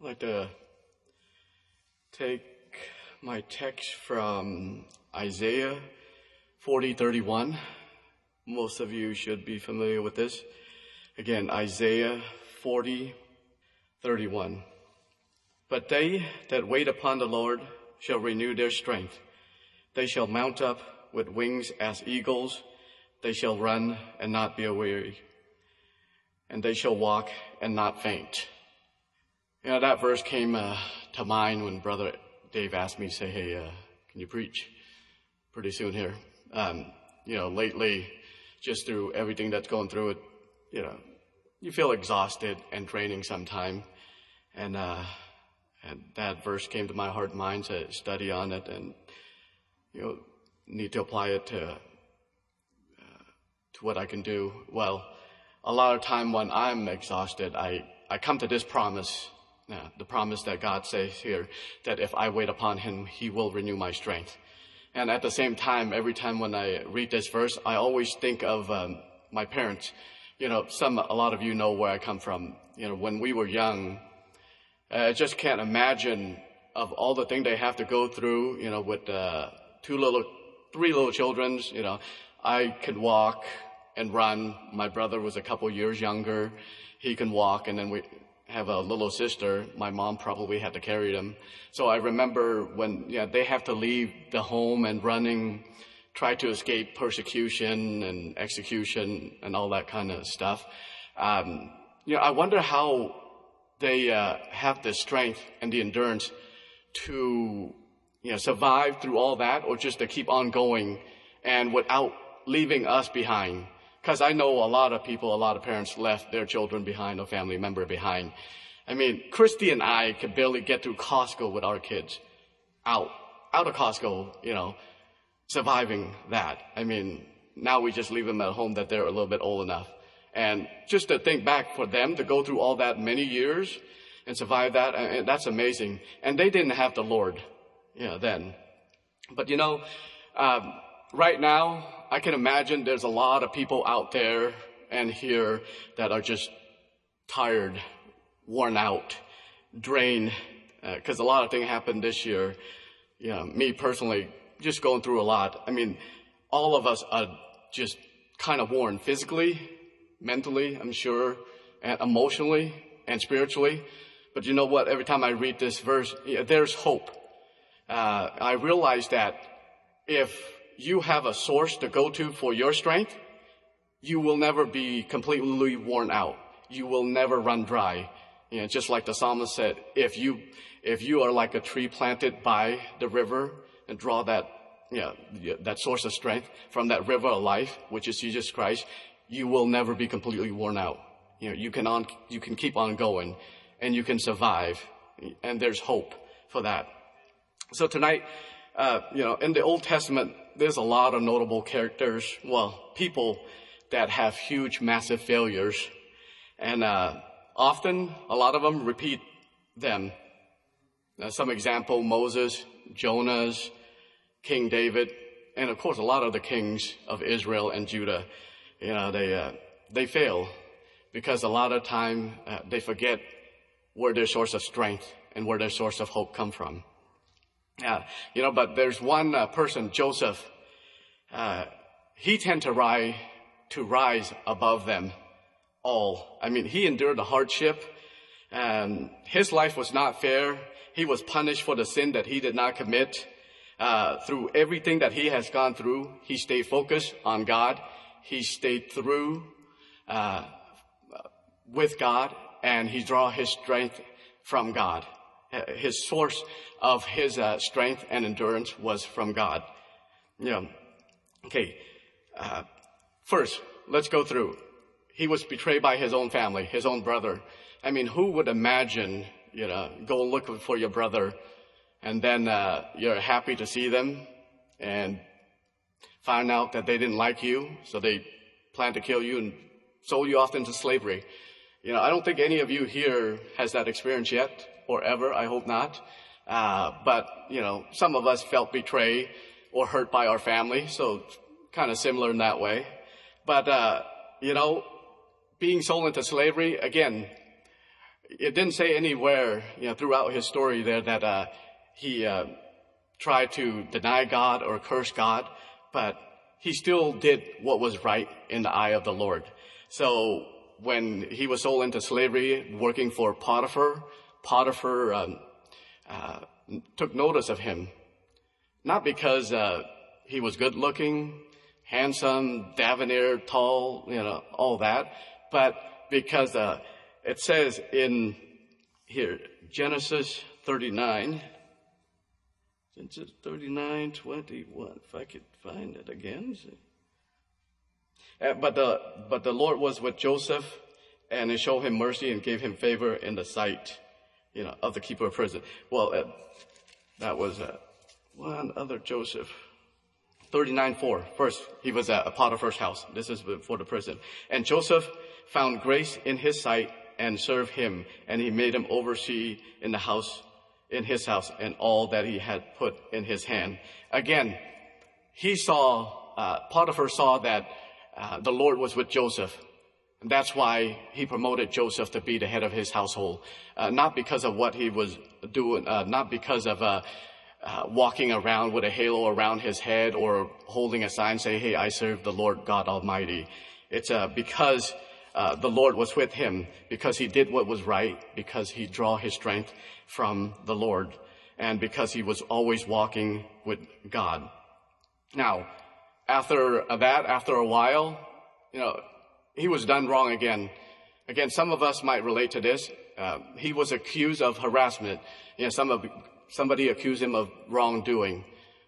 I'd like to take my text from Isaiah 40:31. Most of you should be familiar with this. Again, Isaiah 40:31. But they that wait upon the Lord shall renew their strength. They shall mount up with wings as eagles. They shall run and not be weary. And they shall walk and not faint. You know, that verse came uh, to mind when Brother Dave asked me, say, hey, uh, can you preach pretty soon here? Um, you know, lately, just through everything that's going through it, you know, you feel exhausted and draining sometime. And, uh, and that verse came to my heart and mind to study on it and, you know, need to apply it to, uh, to what I can do. Well, a lot of time when I'm exhausted, I, I come to this promise yeah, the promise that God says here that if I wait upon him, he will renew my strength. And at the same time, every time when I read this verse, I always think of um, my parents. You know, some, a lot of you know where I come from. You know, when we were young, I just can't imagine of all the things they have to go through. You know, with uh, two little, three little children. You know, I could walk and run. My brother was a couple years younger. He can walk, and then we have a little sister. My mom probably had to carry them. So I remember when yeah, they have to leave the home and running, try to escape persecution and execution and all that kind of stuff. Um, you know, I wonder how they uh, have the strength and the endurance to you know survive through all that, or just to keep on going and without leaving us behind. Because I know a lot of people, a lot of parents left their children behind, a family member behind. I mean, Christy and I could barely get through Costco with our kids. Out. Out of Costco, you know, surviving that. I mean, now we just leave them at home that they're a little bit old enough. And just to think back for them to go through all that many years and survive that, and that's amazing. And they didn't have the Lord, you know, then. But you know, um, right now, I can imagine there's a lot of people out there and here that are just tired, worn out, drained, because uh, a lot of things happened this year. Know, me personally, just going through a lot. I mean, all of us are just kind of worn physically, mentally, I'm sure, and emotionally and spiritually. But you know what? Every time I read this verse, there's hope. Uh, I realize that if you have a source to go to for your strength, you will never be completely worn out. You will never run dry. You know, just like the psalmist said, if you, if you are like a tree planted by the river and draw that, know, that source of strength from that river of life, which is Jesus Christ, you will never be completely worn out. You know, you can on, you can keep on going and you can survive and there's hope for that. So tonight, uh, you know, in the Old Testament, there's a lot of notable characters, well, people that have huge, massive failures. And uh, often, a lot of them repeat them. Uh, some example, Moses, Jonah's, King David, and of course, a lot of the kings of Israel and Judah. You know, they, uh, they fail because a lot of time uh, they forget where their source of strength and where their source of hope come from. Uh, you know, but there's one uh, person, Joseph. Uh, he tend to rise to rise above them all. I mean, he endured the hardship. and his life was not fair. He was punished for the sin that he did not commit. Uh, through everything that he has gone through, he stayed focused on God. He stayed through uh, with God, and he draw his strength from God his source of his uh, strength and endurance was from God. Yeah. Okay. Uh, first, let's go through. He was betrayed by his own family, his own brother. I mean, who would imagine, you know, go looking for your brother and then uh, you're happy to see them and find out that they didn't like you, so they plan to kill you and sold you off into slavery. You know, I don't think any of you here has that experience yet or ever. I hope not. Uh, but, you know, some of us felt betrayed or hurt by our family. So kind of similar in that way. But, uh, you know, being sold into slavery, again, it didn't say anywhere, you know, throughout his story there that uh, he uh, tried to deny God or curse God, but he still did what was right in the eye of the Lord. So when he was sold into slavery, working for Potiphar, Potiphar um, uh, took notice of him, not because uh, he was good looking, handsome, debonair, tall, you know, all that, but because uh, it says in here, Genesis 39, Genesis 39, 21, if I could find it again. Uh, but the, but the Lord was with Joseph and he showed him mercy and gave him favor in the sight, you know, of the keeper of prison. Well, uh, that was uh, one other Joseph. 39 4. First, he was at Potiphar's house. This is before the prison. And Joseph found grace in his sight and served him, and he made him oversee in the house, in his house, and all that he had put in his hand. Again, he saw, uh, Potiphar saw that uh, the Lord was with Joseph. And that's why he promoted Joseph to be the head of his household. Uh, not because of what he was doing, uh, not because of uh, uh, walking around with a halo around his head or holding a sign saying, hey, I serve the Lord God Almighty. It's uh, because uh, the Lord was with him, because he did what was right, because he draw his strength from the Lord, and because he was always walking with God. Now, after that, after a while, you know, he was done wrong again. Again, some of us might relate to this. Uh, he was accused of harassment. You know, some of, somebody accused him of wrongdoing.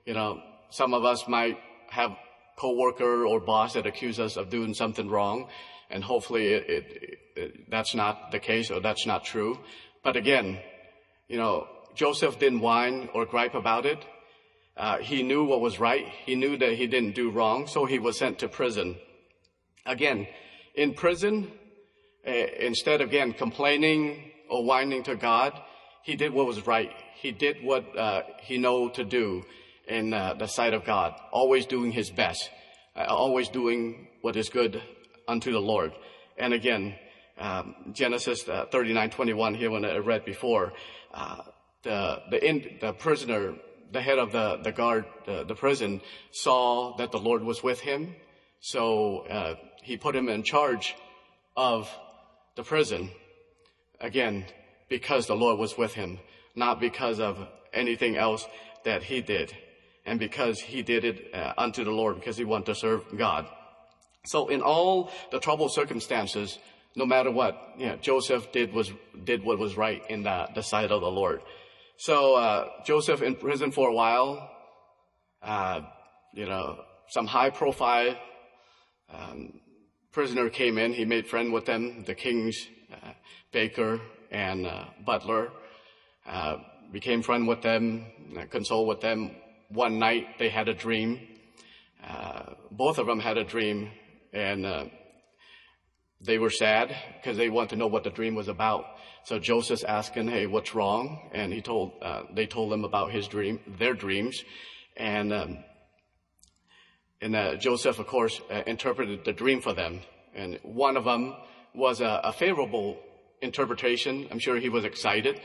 You know, some of us might have coworker or boss that accuse us of doing something wrong, and hopefully it, it, it, that's not the case or that's not true. But again, you know, Joseph didn't whine or gripe about it. Uh, he knew what was right. He knew that he didn't do wrong, so he was sent to prison. Again, in prison, uh, instead of again complaining or whining to God, he did what was right. He did what uh, he know to do in uh, the sight of God, always doing his best, uh, always doing what is good unto the Lord. And again, um, Genesis uh, 39:21 here when I read before, uh, the the, in, the prisoner the head of the, the guard, uh, the prison, saw that the Lord was with him. So uh, he put him in charge of the prison. Again, because the Lord was with him, not because of anything else that he did. And because he did it uh, unto the Lord, because he wanted to serve God. So in all the troubled circumstances, no matter what, you know, Joseph did was, did what was right in the, the sight of the Lord. So uh, Joseph in prison for a while. Uh, you know, some high-profile um, prisoner came in. He made friend with them, the king's uh, baker and uh, butler. Uh, became friend with them, uh, console with them. One night they had a dream. both of them had a dream, and they were sad because they wanted to know what the dream was about. So Joseph's asking, "Hey, what's wrong?" And he told uh, they told him about his dream, their dreams, and um, and uh, Joseph, of course, uh, interpreted the dream for them. And one of them was a, a, favorable interpretation. I'm sure he was excited.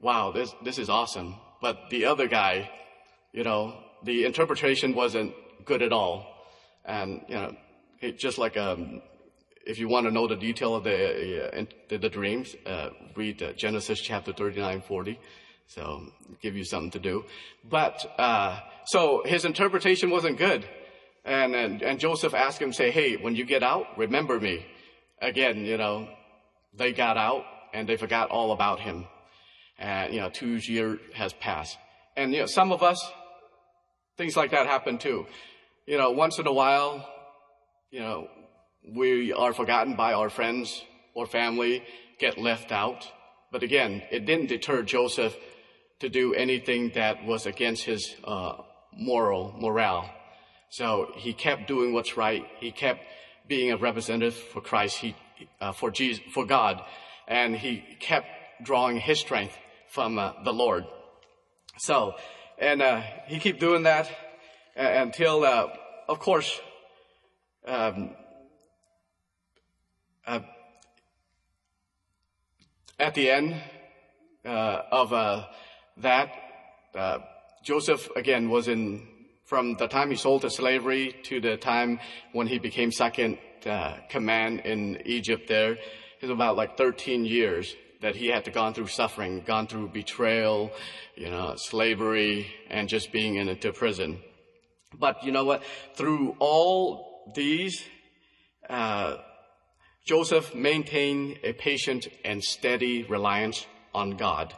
Wow, this this is awesome. But the other guy, you know, the interpretation wasn't good at all, and you know, it, just like um, if you want to know the detail of the, uh, the, the, dreams, uh, read uh, Genesis chapter 39, 40. So give you something to do. But, uh, so his interpretation wasn't good. And, and, and Joseph asked him, say, hey, when you get out, remember me. Again, you know, they got out and they forgot all about him. And, you know, two years has passed. And, you know, some of us, things like that happen too. You know, once in a while, you know, we are forgotten by our friends or family, get left out. But again, it didn't deter Joseph to do anything that was against his uh, moral morale. So he kept doing what's right. He kept being a representative for Christ, he, uh, for Jesus, for God, and he kept drawing his strength from uh, the Lord. So, and uh, he kept doing that uh, until, uh, of course, um, uh, at the end of that, Joseph again was in from the time he sold to slavery to the time when he became second uh, command in Egypt. There, it was about like 13 years that he had to gone through suffering, gone through betrayal, you know, slavery, and just being in into prison. But you know what? Through all these, uh, Joseph maintained a patient and steady reliance on God.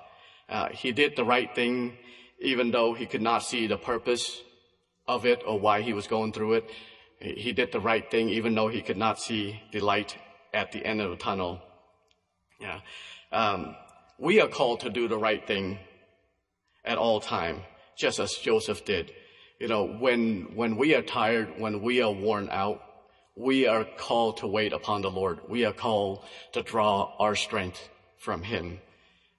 Uh, he did the right thing, even though he could not see the purpose of it or why he was going through it. He did the right thing, even though he could not see the light at the end of the tunnel. Yeah. Um, we are called to do the right thing at all time, just as Joseph did. You know, when, when we are tired, when we are worn out, we are called to wait upon the Lord. We are called to draw our strength from Him.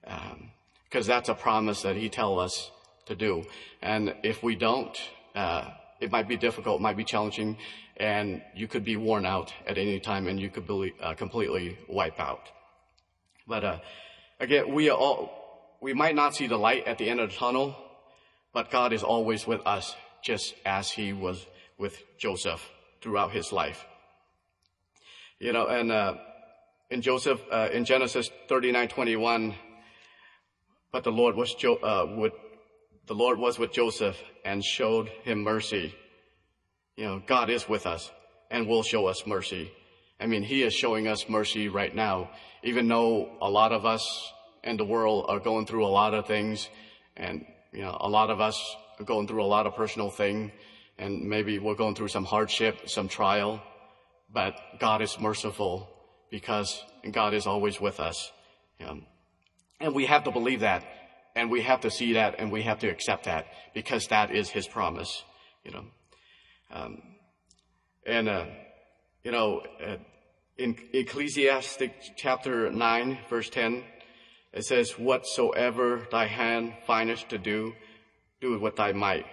Because um, that's a promise that He tells us to do. And if we don't, it might be difficult, it might be challenging, and you could be worn out at any time and you could be, uh, completely wipe out. But uh, again, we are all, we might not see the light at the end of the tunnel, but God is always with us, just as He was with Joseph throughout his life. You know, and uh, in Joseph, uh, in Genesis 39:21, but the Lord was jo- uh, with the Lord was with Joseph and showed him mercy. You know, God is with us and will show us mercy. I mean, He is showing us mercy right now, even though a lot of us in the world are going through a lot of things, and you know, a lot of us are going through a lot of personal thing and maybe we're going through some hardship, some trial, but God is merciful because God is always with us. Um, and we have to believe that, and we have to see that, and we have to accept that because that is His promise, you know. Um, and, uh, you know, uh, in Ecclesiastic chapter 9, verse 10, it says, Whatsoever thy hand findeth to do, do it with thy might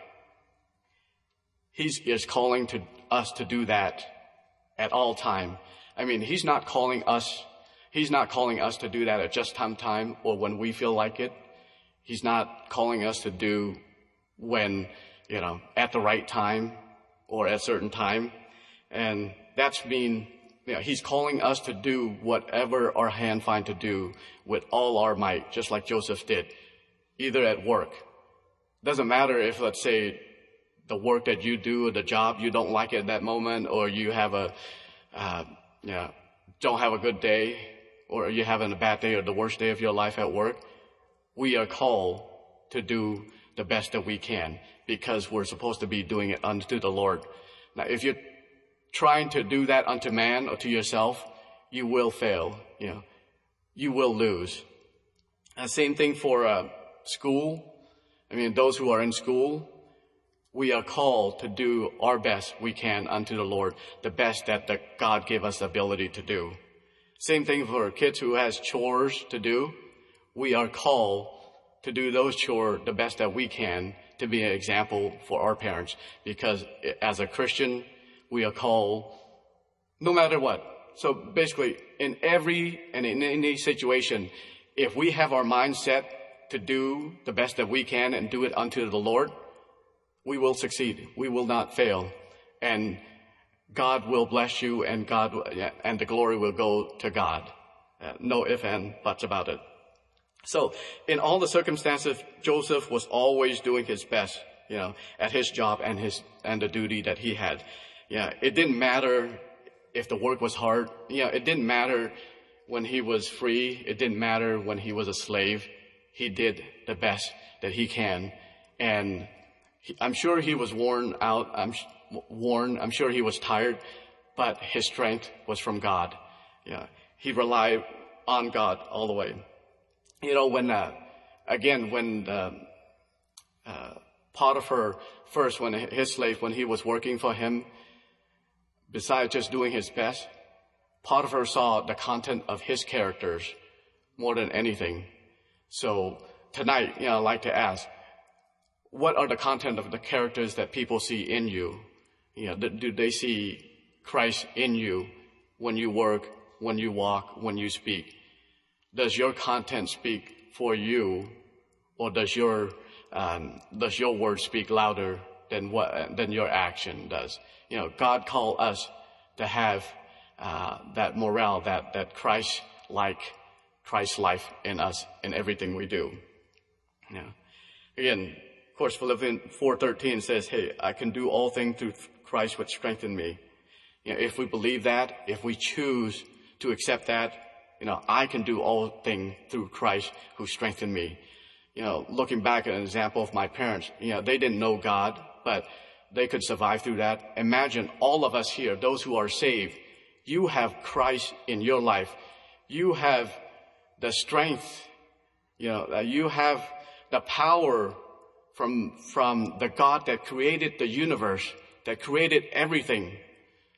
he is calling to us to do that at all time. I mean, he's not calling us, he's not calling us to do that at just time time or when we feel like it. He's not calling us to do when, you know, at the right time or at a certain time. And that's mean, you know, he's calling us to do whatever our hand find to do with all our might, just like Joseph did, either at work. Doesn't matter if, let's say, the work that you do, or the job you don't like at that moment, or you have a, uh, yeah, don't have a good day, or you're having a bad day or the worst day of your life at work, we are called to do the best that we can because we're supposed to be doing it unto the Lord. Now, if you're trying to do that unto man or to yourself, you will fail. You know, you will lose. Uh, same thing for uh, school. I mean, those who are in school, we are called to do our best we can unto the Lord, the best that the God gave us the ability to do. Same thing for kids who has chores to do. We are called to do those chores the best that we can to be an example for our parents because as a Christian, we are called no matter what. So basically, in every and in any situation, if we have our mindset to do the best that we can and do it unto the Lord, we will succeed. We will not fail. And God will bless you and God, and the glory will go to God. Uh, no if and buts about it. So in all the circumstances, Joseph was always doing his best, you know, at his job and his, and the duty that he had. Yeah, it didn't matter if the work was hard. Yeah, it didn't matter when he was free. It didn't matter when he was a slave. He did the best that he can. And I'm sure he was worn out. I'm worn. I'm sure he was tired, but his strength was from God. Yeah, he relied on God all the way. You know, when uh, again, when uh, uh, Potiphar first, when his slave, when he was working for him, besides just doing his best, Potiphar saw the content of his characters more than anything. So tonight, you know, I'd like to ask, what are the content of the characters that people see in you? You know, do they see Christ in you when you work, when you walk, when you speak? Does your content speak for you, or does your um, does your word speak louder than what than your action does? You know, God called us to have uh, that morale, that that Christ like Christ life in us in everything we do. Know, again, of course, Philippians four thirteen says, "Hey, I can do all things through Christ which strengthen me." You know, if we believe that, if we choose to accept that, you know, I can do all things through Christ who strengthened me. You know, looking back at an example of my parents, you know, they didn't know God, but they could survive through that. Imagine all of us here, those who are saved, you have Christ in your life. You have the strength, you know, you have the power from, from the God that created the universe, that created everything.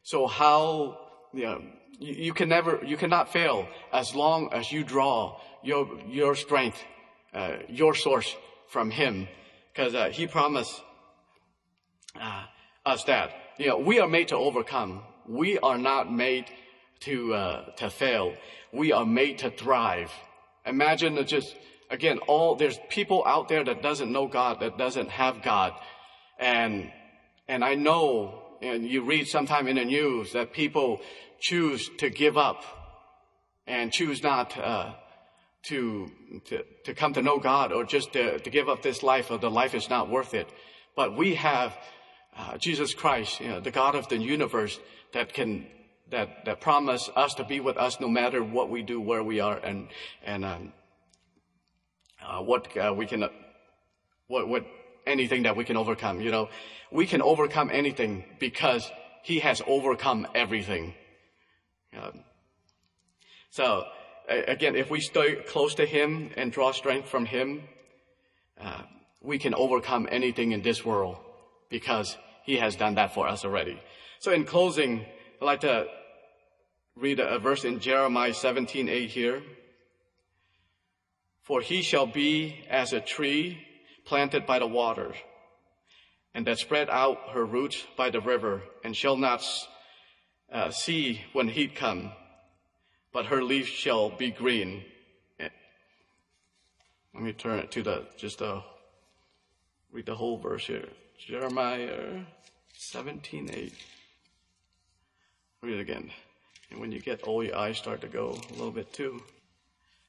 So how, you know, you, can never, you cannot fail as long as you draw your, your strength, uh, your source from Him. Cause, uh, He promised, uh, us that, you know, we are made to overcome. We are not made to, uh, to fail. We are made to thrive. Imagine just, again, all, there's people out there that doesn't know God, that doesn't have God. And, and I know, and you read sometime in the news that people choose to give up and choose not, uh, to, to, to come to know God or just to, to give up this life or the life is not worth it. But we have uh, Jesus Christ, you know, the God of the universe that can that that promise us to be with us no matter what we do, where we are, and and um, uh, what uh, we can, what what anything that we can overcome. You know, we can overcome anything because He has overcome everything. Um, so again, if we stay close to Him and draw strength from Him, uh, we can overcome anything in this world because He has done that for us already. So in closing, I'd like to read a, verse in Jeremiah 17, 8 here. For he shall be as a tree planted by the waters, and that spread out her roots by the river, and shall not uh, see when heat come, but her leaf shall be green. Let me turn it to the just uh, read the whole verse here. Jeremiah 17, 8. Read it again. And when you get old, your eyes start to go a little bit too.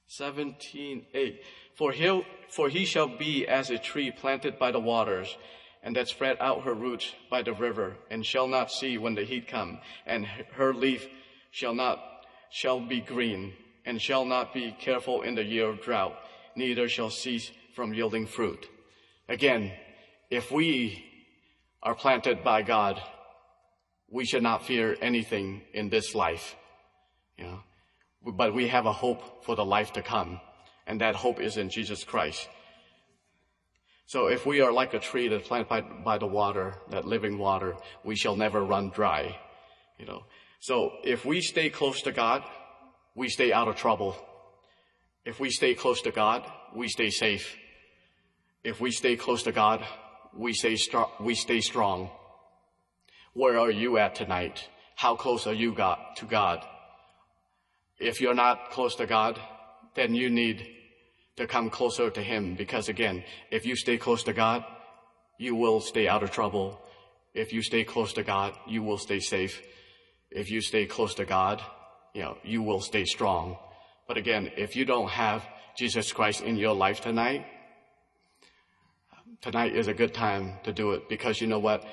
17:8 For he for he shall be as a tree planted by the waters and that spread out her roots by the river and shall not see when the heat come and her leaf shall not shall be green and shall not be careful in the year of drought neither shall cease from yielding fruit again if we are planted by God we should not fear anything in this life. You know, but we have a hope for the life to come, and that hope is in Jesus Christ. So if we are like a tree that's planted by, by the water, that living water, we shall never run dry. You know, so if we stay close to God, we stay out of trouble. If we stay close to God, we stay safe. If we stay close to God, we stay strong. We stay strong. Where are you at tonight? How close are you got to God? If you're not close to God, then you need to come closer to Him because again, if you stay close to God, you will stay out of trouble. If you stay close to God, you will stay safe. If you stay close to God, you know, you will stay strong. But again, if you don't have Jesus Christ in your life tonight, tonight is a good time to do it because you know what?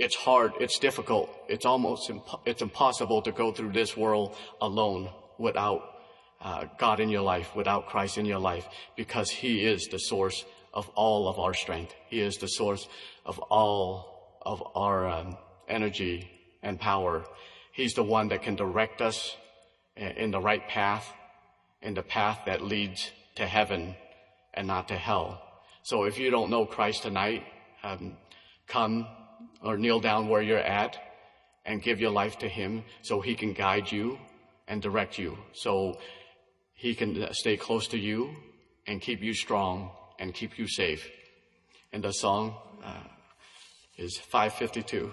it's hard, it's difficult, it's almost it's impossible to go through this world alone without uh, God in your life, without Christ in your life, because He is the source of all of our strength. He is the source of all of our um, energy and power. He's the one that can direct us in the right path, in the path that leads to heaven and not to hell. So if you don't know Christ tonight, um, come or kneel down where you're at and give your life to Him so He can guide you and direct you. So He can stay close to you and keep you strong and keep you safe. And the song uh, is 552.